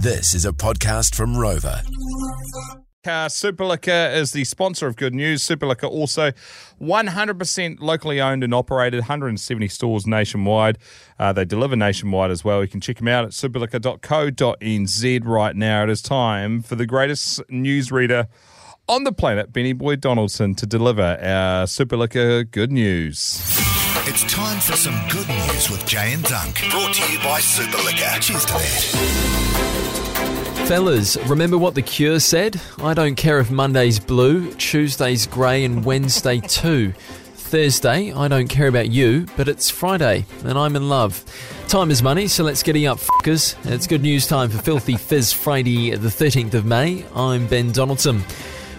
This is a podcast from Rover. Uh, Super Liquor is the sponsor of Good News. Super Liquor also 100% locally owned and operated, 170 stores nationwide. Uh, they deliver nationwide as well. You can check them out at superliquor.co.nz right now. It is time for the greatest newsreader on the planet, Benny Boy Donaldson, to deliver our Super Liquor Good News. It's time for some good news with Jay and Dunk. Brought to you by Super Liquor. Cheers to that. Fellas, remember what the Cure said? I don't care if Monday's blue, Tuesday's grey, and Wednesday too. Thursday, I don't care about you, but it's Friday, and I'm in love. Time is money, so let's get up, fuckers. It's good news time for Filthy Fizz Friday, the 13th of May. I'm Ben Donaldson.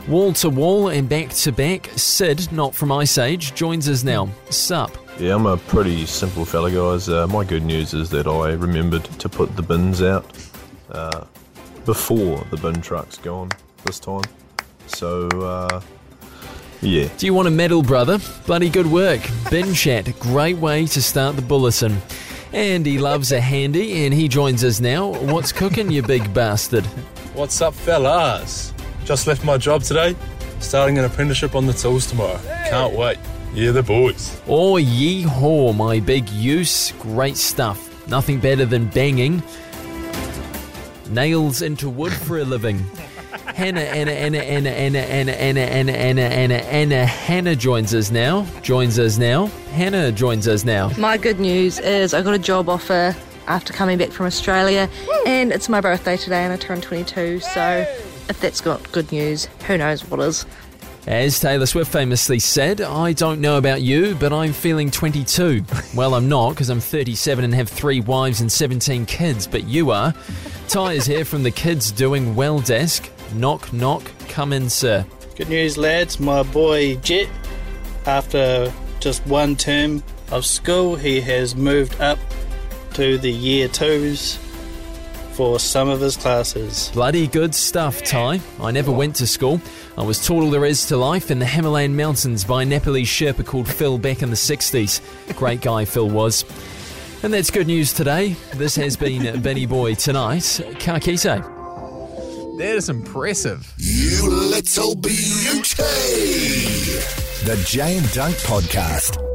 Wall to wall and back to back, Sid, not from Ice Age, joins us now. Sup? Yeah, I'm a pretty simple fella, guys. Uh, my good news is that I remembered to put the bins out uh, before the bin truck's gone this time. So, uh, yeah. Do you want a medal, brother? Bloody good work. Bin chat, great way to start the bulletin. And he loves a handy, and he joins us now. What's cooking, you big bastard? What's up, fellas? Just left my job today, starting an apprenticeship on the tools tomorrow. Can't wait. Yeah, the boys. Oh, yee haw, my big use. Great stuff. Nothing better than banging nails into wood for a living. Hannah, Anna, Anna, Anna, Anna, Anna, Anna, Anna, Anna, Anna, Anna, Hannah joins us now. Joins us now. Hannah joins us now. My good news is I got a job offer after coming back from Australia, and it's my birthday today, and I turned 22. So, if that's got good news, who knows what is. As Taylor Swift famously said, I don't know about you, but I'm feeling 22. Well, I'm not, because I'm 37 and have three wives and 17 kids, but you are. Ty is here from the Kids Doing Well desk. Knock, knock, come in, sir. Good news, lads. My boy Jet, after just one term of school, he has moved up to the year twos for some of his classes. Bloody good stuff, Ty. I never went to school. I was taught all there is to life in the Himalayan mountains by a Nepalese Sherpa called Phil back in the 60s. Great guy, Phil was. And that's good news today. This has been Benny Boy tonight. Ka kite. That is impressive. You little beauty. The Jay and Dunk Podcast.